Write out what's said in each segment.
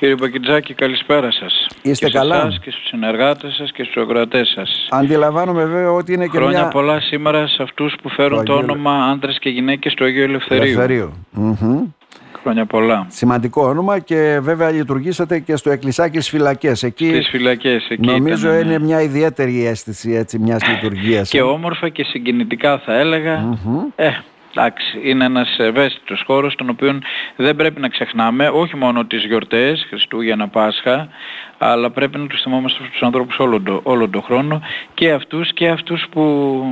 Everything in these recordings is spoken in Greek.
Κύριε Πακιτζάκη, καλησπέρα σας. Είστε και καλά; Σε εσάς και στους συνεργάτες σας και στους ακροατές σας. Αντιλαμβάνομαι βέβαια ότι είναι και Χρόνια μια... πολλά σήμερα σε αυτούς που φέρουν το, Αγίου όνομα άντρες και γυναίκες του Αγίου Ελευθερίου. Ελευθερίου. Μμμ. Χρόνια πολλά. Σημαντικό όνομα και βέβαια λειτουργήσατε και στο Εκκλησάκι στις Φυλακές. Εκεί Στις φυλακές εκεί νομίζω ήταν, ναι. είναι μια ιδιαίτερη αίσθηση έτσι, μιας λειτουργίας. Και ε. όμορφα και συγκινητικά θα έλεγα. Μμμ. Ε, εντάξει, είναι ένας ευαίσθητος χώρος τον οποίο δεν πρέπει να ξεχνάμε όχι μόνο τις γιορτές, Χριστούγεννα, Πάσχα, αλλά πρέπει να τους θυμόμαστε αυτούς τους ανθρώπους όλο το, όλο το χρόνο και αυτούς και αυτούς που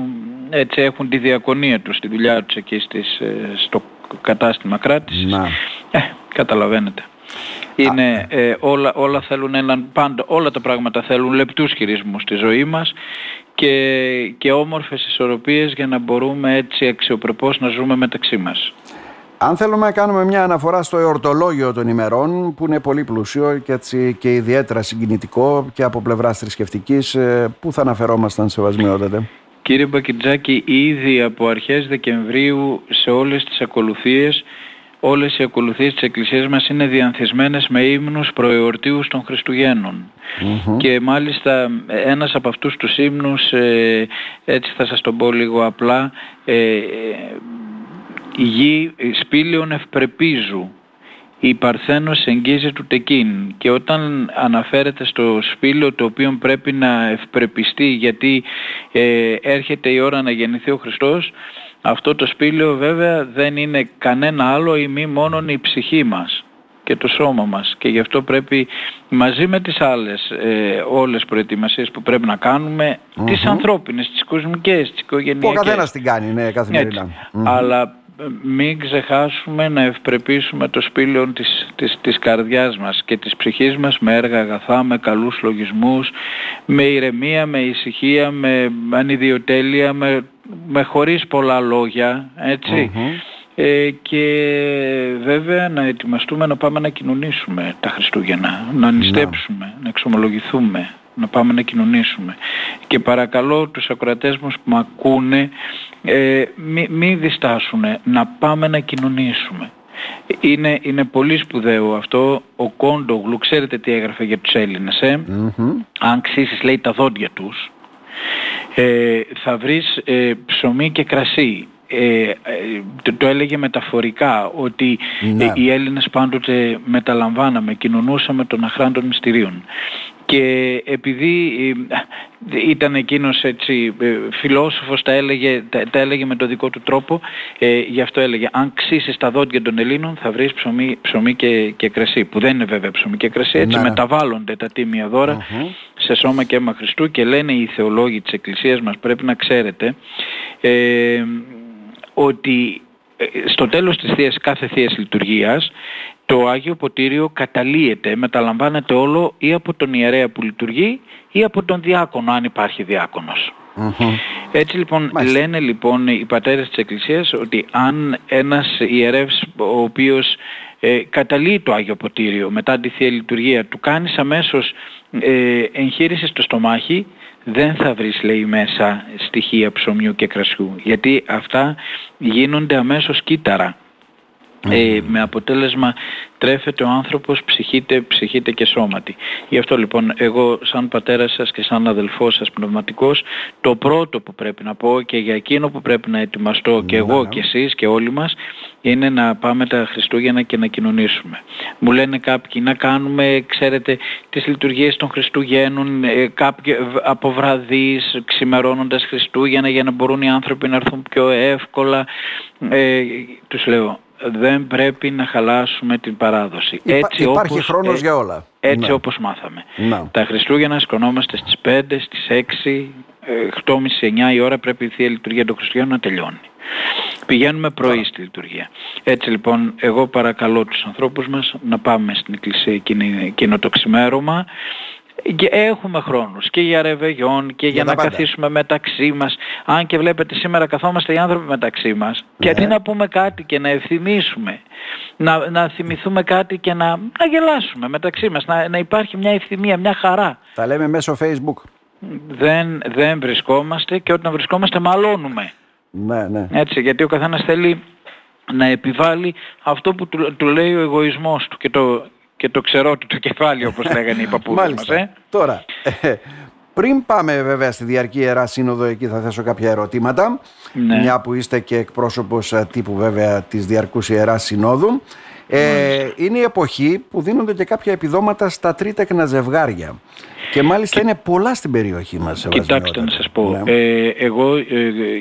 έτσι έχουν τη διακονία τους, τη δουλειά τους εκεί στις, ε, στο κατάστημα κράτησης. Να. Ε, καταλαβαίνετε. Είναι, ε, όλα, όλα θέλουν έναν πάντα, όλα τα πράγματα θέλουν λεπτούς χειρισμούς στη ζωή μας και, και όμορφες ισορροπίες για να μπορούμε έτσι αξιοπρεπώς να ζούμε μεταξύ μας. Αν θέλουμε να κάνουμε μια αναφορά στο εορτολόγιο των ημερών που είναι πολύ πλούσιο και, έτσι, και ιδιαίτερα συγκινητικό και από πλευράς θρησκευτικής, ε, πού θα αναφερόμασταν σεβασμιότατε; Κύριε Μπακιτζάκη, ήδη από αρχές Δεκεμβρίου σε όλες τις ακολουθίες, όλες οι ακολουθίες της Εκκλησίας μας είναι διανθισμένες με ύμνους προεορτίους των Χριστουγέννων. Μμμ. Και μάλιστα ένας από αυτούς τους ύμνους, ε, έτσι θα σας τον πω λίγο απλά, ε, ε, η γη σπήλαιον ευπρεπίζου, η Παρθένος εγγύζει του τεκίν και όταν αναφέρεται στο σπήλαιο το οποίο πρέπει να ευπρεπιστεί γιατί ε, έρχεται η ώρα να γεννηθεί ο Χριστός αυτό το σπήλαιο βέβαια δεν είναι κανένα άλλο ή μη μόνον η ψυχή μας και το σώμα μας και γι' αυτό πρέπει μαζί με τις άλλες ε, όλες προετοιμασίες που πρέπει να κάνουμε τις Μμμ. ανθρώπινες, τις κοσμικές, τις Που ο οικογενειακές καθένας την κάνει, ναι, καθημερινά. έτσι. Μμμ. Αλλά ε, μην ξεχάσουμε να ευπρεπίσουμε το σπήλαιο της, της, της καρδιάς μας και της ψυχής μας με έργα αγαθά, με καλούς λογισμούς, με ηρεμία, με ησυχία, με ανιδιοτέλεια, με, με χωρίς πολλά λόγια, έτσι. Μμμ. Ε, και βέβαια να ετοιμαστούμε να πάμε να κοινωνήσουμε τα Χριστούγεννα, να νηστέψουμε, να εξομολογηθούμε, να πάμε να κοινωνήσουμε. Και παρακαλώ τους ακροατές μας που με ακούνε ε, μη, μη διστάσουν να πάμε να κοινωνήσουμε. Είναι, είναι πολύ σπουδαίο αυτό. Ο Κόντογλου, ξέρετε τι έγραφε για τους Έλληνες, ε; Μμμ. αν ξύσεις λέει τα δόντια τους ε, θα βρεις ε, ψωμί και κρασί ε, ε, το, το έλεγε μεταφορικά ότι Ναι. ε, οι Έλληνες πάντοτε μεταλαμβάναμε, κοινωνούσαμε των αχράντων μυστηρίων και επειδή ε, ήταν εκείνος έτσι ε, φιλόσοφος τα έλεγε, τα, τα έλεγε με το δικό του τρόπο ε, γι' αυτό έλεγε αν ξύσεις τα δόντια των Ελλήνων θα βρεις ψωμί, ψωμί και, και κρασί που δεν είναι βέβαια ψωμί και κρασί έτσι Ναι, ναι. μεταβάλλονται τα τίμια δώρα Μμμ. σε σώμα και αίμα Χριστού και λένε οι θεολόγοι της Εκκλησίας μας πρέπει να ξέρετε ε, ότι ε, στο τέλος της θείας, κάθε θείας λειτουργίας το Άγιο Ποτήριο καταλύεται, μεταλαμβάνεται όλο ή από τον ιερέα που λειτουργεί ή από τον διάκονο αν υπάρχει διάκονος. Μμμ. Έτσι λοιπόν Μάλιστα. λένε λοιπόν οι πατέρες της Εκκλησίας ότι αν ένας ιερεύς ο οποίος ε, καταλύει το Άγιο Ποτήριο μετά τη Θεία Λειτουργία του κάνεις αμέσως ε, εγχείρησης στο στομάχι δεν θα βρεις λέει μέσα στοιχεία ψωμιού και κρασιού γιατί αυτά γίνονται αμέσως κύτταρα ε, με αποτέλεσμα τρέφεται ο άνθρωπος ψυχείται, ψυχείται και σώματι. Γι' αυτό λοιπόν εγώ σαν πατέρας σας και σαν αδελφός σας πνευματικός το πρώτο που πρέπει να πω και για εκείνο που πρέπει να ετοιμαστώ και εγώ Ναι. και εσείς και όλοι μας είναι να πάμε τα Χριστούγεννα και να κοινωνήσουμε. Μου λένε κάποιοι να κάνουμε, ξέρετε, τις λειτουργίες των Χριστουγέννων, ε, κάποιοι β- από βραδείς, ξημερώνοντας Χριστούγεννα για να μπορούν οι άνθρωποι να έρθουν πιο εύκολα. Ε, τους λέω, δεν πρέπει να χαλάσουμε την παράδοση. Υπά- Έτσι υπάρχει όπως, χρόνος ε, για όλα. Έτσι Ναι. όπως μάθαμε. Να. Τα Χριστούγεννα σκονόμαστε στις 5, στις 6, 8.30, 9 η ώρα πρέπει η Θεία Λειτουργία των Χριστουγέννων να τελειώνει. Πηγαίνουμε πρωί στη λειτουργία. Έτσι λοιπόν εγώ παρακαλώ τους ανθρώπους μας να πάμε στην εκκλησία εκείνη, εκείνο το ξημέρωμα και έχουμε χρόνους και για ρεβεγιόν και για, τα να πάντα. καθίσουμε μεταξύ μας. Αν και βλέπετε σήμερα καθόμαστε οι άνθρωποι μεταξύ μας και Ναι. αντί να πούμε κάτι και να ευθυμίσουμε, να, να θυμηθούμε κάτι και να, να γελάσουμε μεταξύ μας, να, να υπάρχει μια ευθυμία, μια χαρά. Τα λέμε μέσω facebook. Δεν, δεν βρισκόμαστε και όταν βρισκόμαστε μαλώνουμε. Ναι, ναι. Έτσι, γιατί ο καθένας θέλει να επιβάλλει αυτό που του, του λέει ο εγωισμός του και το, και το ξερό του το κεφάλι όπως λέγανε οι παππούδες μας. Ε. Τώρα, ε, πριν πάμε βέβαια στη Διαρκή Ιερά Σύνοδο, εκεί θα θέσω κάποια ερωτήματα, ναι. μια που είστε και εκπρόσωπος ε, τύπου βέβαια της Διαρκούς Ιεράς Συνόδου. Ε, είναι η εποχή που δίνονται και κάποια επιδόματα στα τρίτεκνα ζευγάρια. Και μάλιστα είναι πολλά στην περιοχή μας. Κοιτάξτε να σας πω. Ναι. Ε, εγώ ε,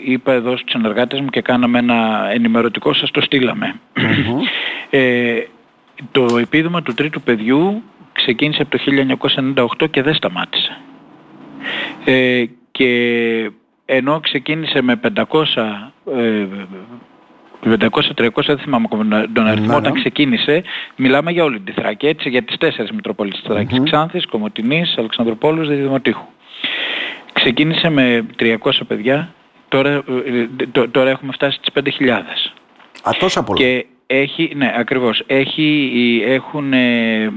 είπα εδώ στους συνεργάτες μου και κάναμε ένα ενημερωτικό, σας το στειλαμε ε, το επίδομα του τρίτου παιδιού ξεκίνησε από το 1998 και δεν σταμάτησε. Ε, και ενώ ξεκίνησε με 500 500-300 δεν θυμάμαι τον αριθμό ναι, όταν ναι. ξεκίνησε μιλάμε για όλη τη Θράκη έτσι για τις τέσσερις Μητροπόλεις της Θράκης mm-hmm. Ξάνθης, Κομωτινής, Αλεξανδροπόλους, Δημοτήχου ξεκίνησε με 300 παιδιά τώρα, ε, τώρα έχουμε φτάσει στις 5.000 Α, τόσα πολλά. Και έχει, ναι, ακριβώς. Έχει, έχουν, ε, ε,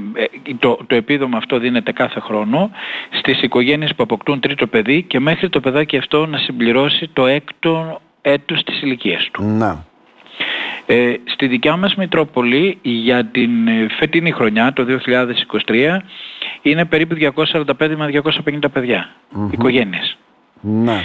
το, το επίδομα αυτό δίνεται κάθε χρόνο στις οικογένειες που αποκτούν τρίτο παιδί και μέχρι το παιδάκι αυτό να συμπληρώσει το έκτο έτος της ηλικίας του. Να. Ε, στη δικιά μας Μητρόπολη για την ε, φετινή χρονιά, το 2023, είναι περίπου 245 με 250 παιδιά, mm οικογένειες. Να.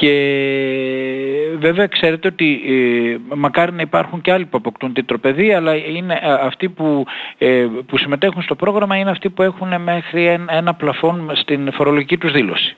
Και βέβαια ξέρετε ότι ε, μακάρι να υπάρχουν και άλλοι που αποκτούν τίτρο αλλά είναι ε, αυτοί που, ε, που συμμετέχουν στο πρόγραμμα είναι αυτοί που έχουν μέχρι ένα, ένα πλαφόν στην φορολογική τους δηλωση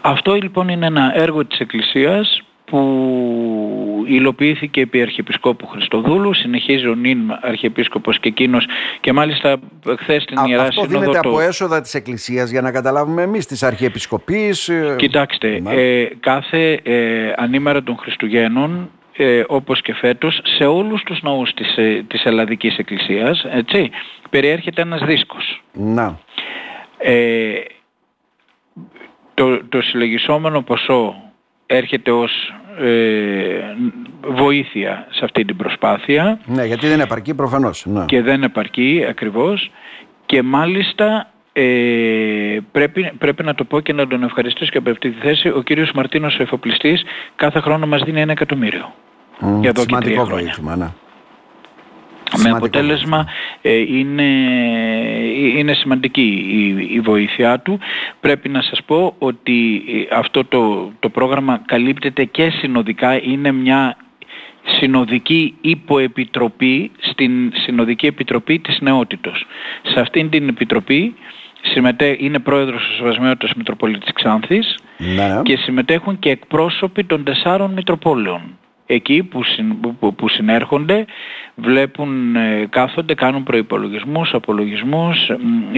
Αυτό λοιπόν είναι ένα έργο της Εκκλησίας που υλοποιήθηκε επί Αρχιεπισκόπου Χριστοδούλου, συνεχίζει ο νυν Αρχιεπίσκοπος και εκείνος και μάλιστα χθες στην Ιερά Αυτό Συνόδο... Αυτό δίνεται από έσοδα της Εκκλησίας για να καταλάβουμε εμείς της Αρχιεπισκοπής. Ε, Κοιτάξτε, ε, κάθε ε, ανήμερα των Χριστουγέννων ε, όπως και φέτος σε όλους τους ναούς της, ε, της Ελλαδικής Εκκλησίας έτσι, περιέρχεται ένας δίσκος. Να. Ε, το, το συλλογισόμενο ποσό έρχεται ως ε, βοήθεια σε αυτή την προσπάθεια. Ναι, γιατί δεν επαρκεί προφανώς. Ναι. Και δεν επαρκεί ακριβώς. Και μάλιστα ε, πρέπει, πρέπει να το πω και να τον ευχαριστήσω και από αυτή τη θέση. Ο κύριος Μαρτίνος ο εφοπλιστής κάθε χρόνο μας δίνει ένα εκατομμύριο. Mm, για εδώ και τρία χρόνια. Βοήθημα, ναι με αποτέλεσμα ε, είναι, είναι σημαντική η, η, βοήθειά του. Πρέπει να σας πω ότι ε, αυτό το, το πρόγραμμα καλύπτεται και συνοδικά, είναι μια συνοδική υποεπιτροπή στην Συνοδική Επιτροπή της Νεότητος. Σε αυτήν την επιτροπή συμμετέ... είναι πρόεδρος της Σεβασμιότητας Μητροπολίτης Ξάνθης ναι, ναι. και συμμετέχουν και εκπρόσωποι των τεσσάρων Μητροπόλεων εκεί που, που, συνέρχονται, βλέπουν, ε, κάθονται, κάνουν προϋπολογισμούς, απολογισμούς,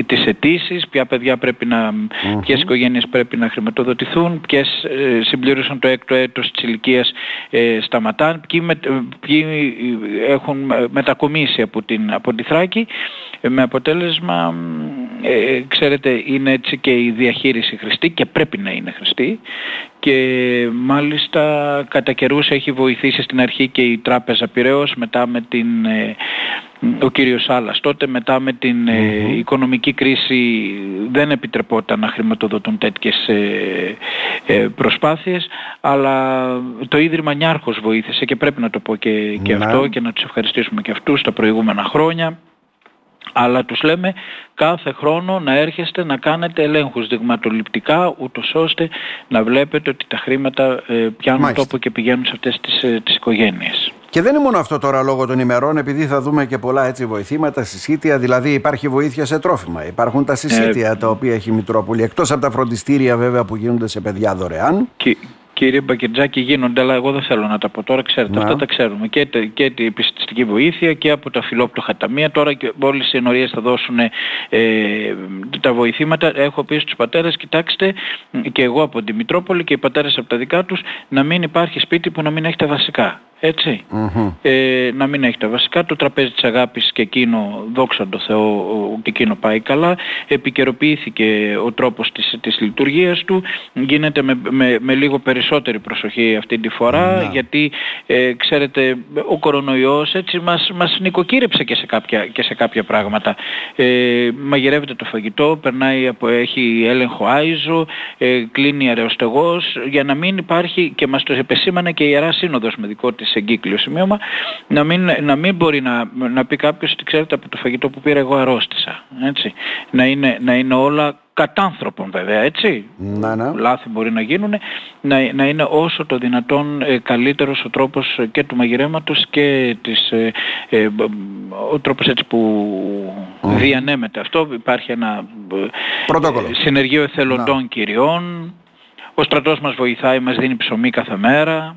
τις αιτήσεις, ποια παιδιά πρέπει να, mm ποιες οικογένειες πρέπει να χρηματοδοτηθούν, ποιες ε, συμπλήρωσαν το έκτο έτος της ηλικίας ε, σταματάν, ποιοι, με, ποιοι έχουν μετακομίσει από, την, από τη Θράκη, με αποτέλεσμα, ξέρετε, είναι έτσι και η διαχείριση χρηστή και πρέπει να είναι χρηστή. Και μάλιστα κατά καιρούς έχει βοηθήσει στην αρχή και η Τράπεζα Πυραιός μετά με την, ε, ο κύριος Σάλας τότε μετά με την mm οικονομική κρίση δεν επιτρεπόταν να χρηματοδοτούν τέτοιες ε, προσπάθειες αλλά το Ίδρυμα Νιάρχος βοήθησε και πρέπει να το πω και, και ναι. αυτό και να τους ευχαριστήσουμε και αυτούς τα προηγούμενα χρόνια αλλά τους λέμε κάθε χρόνο να έρχεστε να κάνετε ελέγχους δειγματοληπτικά ούτως ώστε να βλέπετε ότι τα χρήματα ε, πιάνουν Μάλιστα. τόπο και πηγαίνουν σε αυτές τις, ε, τις οικογένειες. Και δεν είναι μόνο αυτό τώρα λόγω των ημερών, επειδή θα δούμε και πολλά έτσι βοηθήματα, συσίτια, δηλαδή υπάρχει βοήθεια σε τρόφιμα. Υπάρχουν τα συσίτια ε, τα οποία έχει η Μητρόπολη, εκτός από τα φροντιστήρια βέβαια που γίνονται σε παιδιά δωρεάν. Και, Κύριε Μπακετζάκη γίνονται, αλλά εγώ δεν θέλω να τα πω τώρα, ξέρετε, αυτά τα ξέρουμε. Και, και την επιστημιστική βοήθεια και από τα φιλόπτωχα ταμεία. Τώρα και όλες οι ενορίες θα δώσουν ε, τα βοηθήματα. Έχω πει στους πατέρες, κοιτάξτε, και εγώ από τη Μητρόπολη και οι πατέρες από τα δικά τους, να μην υπάρχει σπίτι που να μην έχει τα βασικά ετσι Ε, να μην έχει τα βασικά. Το τραπέζι της αγάπης και εκείνο, δόξα τω Θεώ, και εκείνο πάει καλά. Επικαιροποιήθηκε ο τρόπος της, της λειτουργίας του. Γίνεται με, με, με λίγο περισσότερη προσοχή αυτή τη φορά, γιατί ε, ξέρετε ο κορονοϊός έτσι μας, μας νοικοκύρεψε και σε κάποια, και σε κάποια πράγματα. Ε, μαγειρεύεται το φαγητό, περνάει από, έχει έλεγχο άιζο, ε, κλείνει αραιοστεγός, για να μην υπάρχει και μας το επεσήμανε και η Ιερά Σύνοδος με δικό της σε εγκύκλιο σημείωμα, να μην, να μην μπορεί να, να πει κάποιος ότι ξέρετε από το φαγητό που πήρα εγώ αρρώστησα. Έτσι. Να, είναι, να είναι όλα κατάνθρωπων βέβαια, έτσι. Να, ναι. Λάθη μπορεί να γίνουν, να, να είναι όσο το δυνατόν ε, καλύτερος ο τρόπος και του μαγειρέματος και της, ε, ε, ο τρόπος έτσι που διανέμεται αυτό. Υπάρχει ένα Πρωτόκολλο. συνεργείο εθελοντών κυριών, ο στρατός μας βοηθάει, μας δίνει ψωμί κάθε μέρα.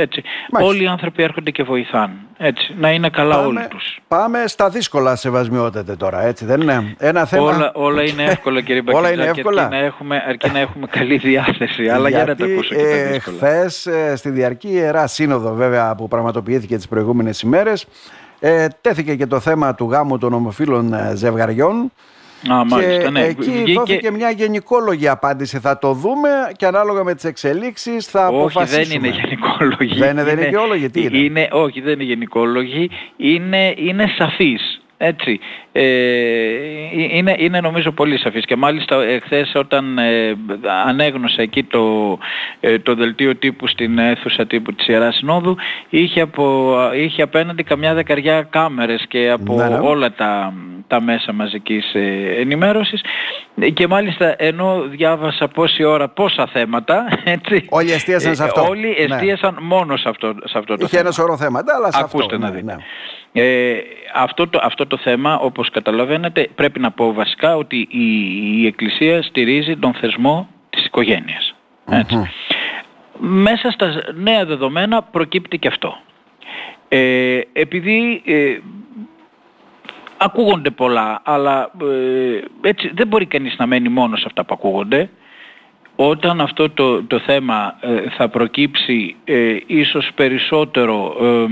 Έτσι. Όλοι οι άνθρωποι έρχονται και βοηθάνε. Έτσι. Να είναι καλά πάμε, όλοι τους. Πάμε στα δύσκολα σεβασμιότατε τώρα, έτσι δεν είναι; Ένα θέμα... Όλα, όλα είναι εύκολα κύριε Όλα είναι εύκολα. Αρκεί να έχουμε, αρκεί να έχουμε καλή διάθεση. αλλά για να τα ακούσω και τα δύσκολα. Χθες ε, στη Διαρκή Ιερά Σύνοδο βέβαια που πραγματοποιήθηκε τις προηγούμενες ημέρες ε, τέθηκε και το θέμα του γάμου των ομοφύλων ε, ζευγαριών Α, μάλιστα, και ναι. εκεί Βγήκε- δόθηκε μια γενικόλογη απάντηση. Θα το δούμε και ανάλογα με τις εξελίξεις θα Όχι, αποφασίσουμε. δεν είναι γενικόλογη. Δεν είναι- δεν είναι γενικόλογη, τι είναι; όχι, δεν είναι γενικόλογη. Είναι, είναι σαφής. Έτσι. Ε, είναι, είναι νομίζω πολύ σαφής και μάλιστα εχθές όταν ε, ανέγνωσα εκεί το, ε, το δελτίο τύπου στην αίθουσα τύπου της Ιεράς Συνόδου είχε, από, είχε απέναντι καμιά δεκαριά κάμερες και από Ναι, ναι. όλα τα, τα μέσα μαζικής ε, ενημέρωσης και μάλιστα ενώ διάβασα πόση ώρα πόσα θέματα έτσι, Όλοι εστίασαν σε ε, αυτό. Όλοι Ναι. εστίασαν μόνο σε αυτό, σε αυτό το Είχε θέμα. ένα σωρό θέματα, αλλά σε Ακούστε αυτό. να ναι, δείτε. Ναι. Ε, αυτό, το, αυτό το θέμα, όπως καταλαβαίνετε, πρέπει να πω βασικά ότι η, η Εκκλησία στηρίζει τον θεσμό της οικογένειας. Έτσι. Μέσα στα νέα δεδομένα προκύπτει και αυτό. Ε, επειδή ε, ακούγονται πολλά, αλλά ε, έτσι δεν μπορεί κανείς να μένει μόνος σε αυτά που ακούγονται. Όταν αυτό το, το θέμα ε, θα προκύψει ε, ίσως περισσότερο, ε,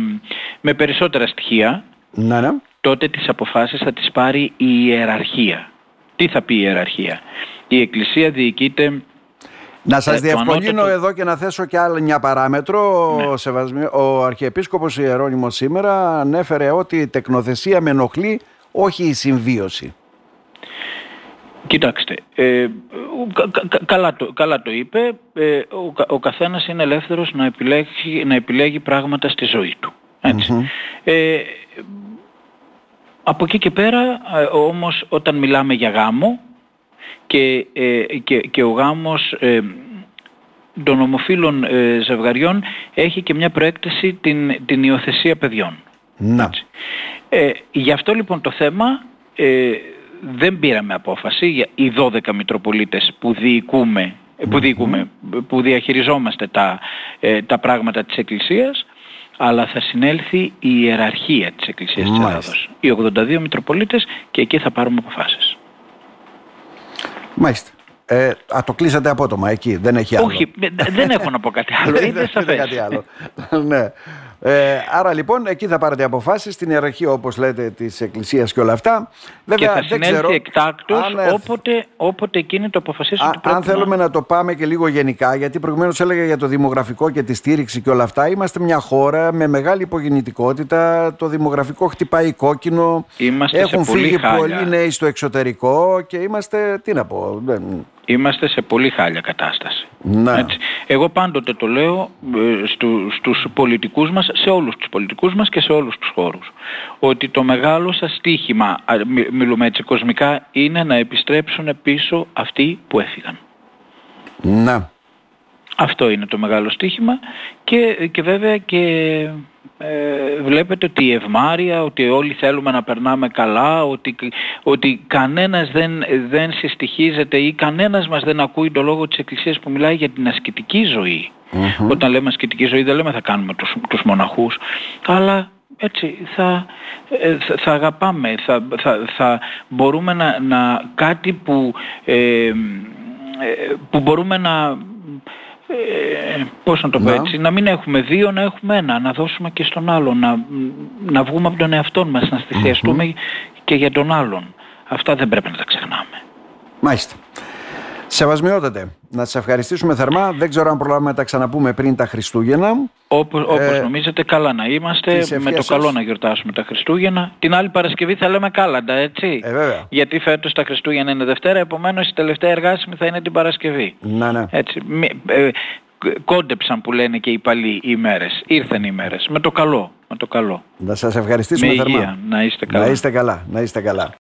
με περισσότερα στοιχεία, Ναι, ναι. τότε τις αποφάσεις θα τις πάρει η ιεραρχία. Τι θα πει η ιεραρχία; Η Εκκλησία διοικείται Να σας Ε, το διευκολύνω ανώτατο- εδώ και να θέσω και άλλη μια παράμετρο. Ναι. Ο, σεβασμι- ο Αρχιεπίσκοπος Ιερώνυμος σήμερα ανέφερε ότι η τεκνοθεσία με ενοχλεί, όχι η συμβίωση. Κοιτάξτε, ε, ο- κα- κα- καλά, το, καλά το είπε, ε, ο, κα- ο καθένας είναι ελεύθερος να επιλέγει, να επιλέγει πράγματα στη ζωή του. Έτσι. Ε, από εκεί και πέρα, ε, όμως, όταν μιλάμε για γάμο και, ε, και, και ο γάμος ε, των ομοφύλων ε, ζευγαριών έχει και μια προέκταση την, την υιοθεσία παιδιών. Να. Έτσι. Ε, γι' αυτό λοιπόν το θέμα ε, δεν πήραμε απόφαση για οι 12 Μητροπολίτες που διοικούμε, που, διοικούμε, που διαχειριζόμαστε τα, ε, τα πράγματα της Εκκλησίας αλλά θα συνέλθει η ιεραρχία της Εκκλησίας της Μάλιστα. Ελλάδος. Οι 82 Μητροπολίτες και εκεί θα πάρουμε αποφάσεις. Μάλιστα. Ε, α, το κλείσατε απότομα εκεί, δεν έχει άλλο. Όχι, δε- δεν έχω να πω κάτι άλλο. Δεν Είναι έχετε σαφές. κάτι άλλο. ναι. Ε, άρα λοιπόν εκεί θα πάρετε αποφάσεις στην ιεραρχία όπως λέτε της Εκκλησίας και όλα αυτά. Και Βέβαια θα δεν συνέλθει ξέρω εκτάκτως αν, ε, όποτε, όποτε εκείνη το αποφασίσουν Α, ότι πρέπει αν θέλουμε να... το πάμε και λίγο γενικά, γιατί προηγουμένως έλεγα για το δημογραφικό και τη στήριξη και όλα αυτά, είμαστε μια χώρα με μεγάλη υπογεννητικότητα, το δημογραφικό χτυπάει κόκκινο, Είμαστε σε έχουν πολύ φύγει χάλια. πολλοί νέοι στο εξωτερικό και είμαστε, τι να πω, δεν... Είμαστε σε πολύ χάλια κατάσταση. Να. Έτσι. Εγώ πάντοτε το λέω ε, στου, στους πολιτικούς μας, σε όλους τους πολιτικούς μας και σε όλους τους χώρους, ότι το μεγάλο σας στίχημα, α, μι- μιλούμε έτσι κοσμικά, είναι να επιστρέψουν πίσω αυτοί που έφυγαν. Να. Αυτό είναι το μεγάλο στίχημα και, και βέβαια και ε, βλέπετε ότι η ευμάρεια, ότι όλοι θέλουμε να περνάμε καλά, ότι, ότι κανένας δεν, δεν συστοιχίζεται ή κανένας μας δεν ακούει το λόγο της Εκκλησίας που μιλάει για την ασκητική ζωή. Όταν λέμε ασκητική ζωή δεν λέμε θα κάνουμε τους, τους μοναχούς, αλλά έτσι θα, ε, θα, θα αγαπάμε, θα, θα, θα μπορούμε να, να κάτι που, ε, ε, που μπορούμε να ε, πώς να το πω Να. έτσι, να μην έχουμε δύο, να έχουμε ένα, να δώσουμε και στον άλλον, να, να βγούμε από τον εαυτό μας, να θυσιαστούμε και για τον άλλον. Αυτά δεν πρέπει να τα ξεχνάμε. Μάλιστα. Σεβασμιότατε, να σας ευχαριστήσουμε θερμά. Δεν ξέρω αν προλάβουμε να τα ξαναπούμε πριν τα Χριστούγεννα. Όπως, όπως Ε, νομίζετε καλά να είμαστε, τις με το ευχές καλό σας. να γιορτάσουμε τα Χριστούγεννα. Την άλλη Παρασκευή θα λέμε κάλαντα, έτσι. Ε, βέβαια. Γιατί φέτος τα Χριστούγεννα είναι Δευτέρα, επομένως η τελευταία εργάσιμη θα είναι την Παρασκευή. Να, ναι. Έτσι. Μη- ε, κόντεψαν που λένε και οι παλιοί οι μέρες. Ήρθαν οι μέρες. Με το καλό. Με το καλό. Να σας ευχαριστήσουμε με θερμά. Υγεία. Να είστε καλά. Να είστε καλά. Να είστε καλά.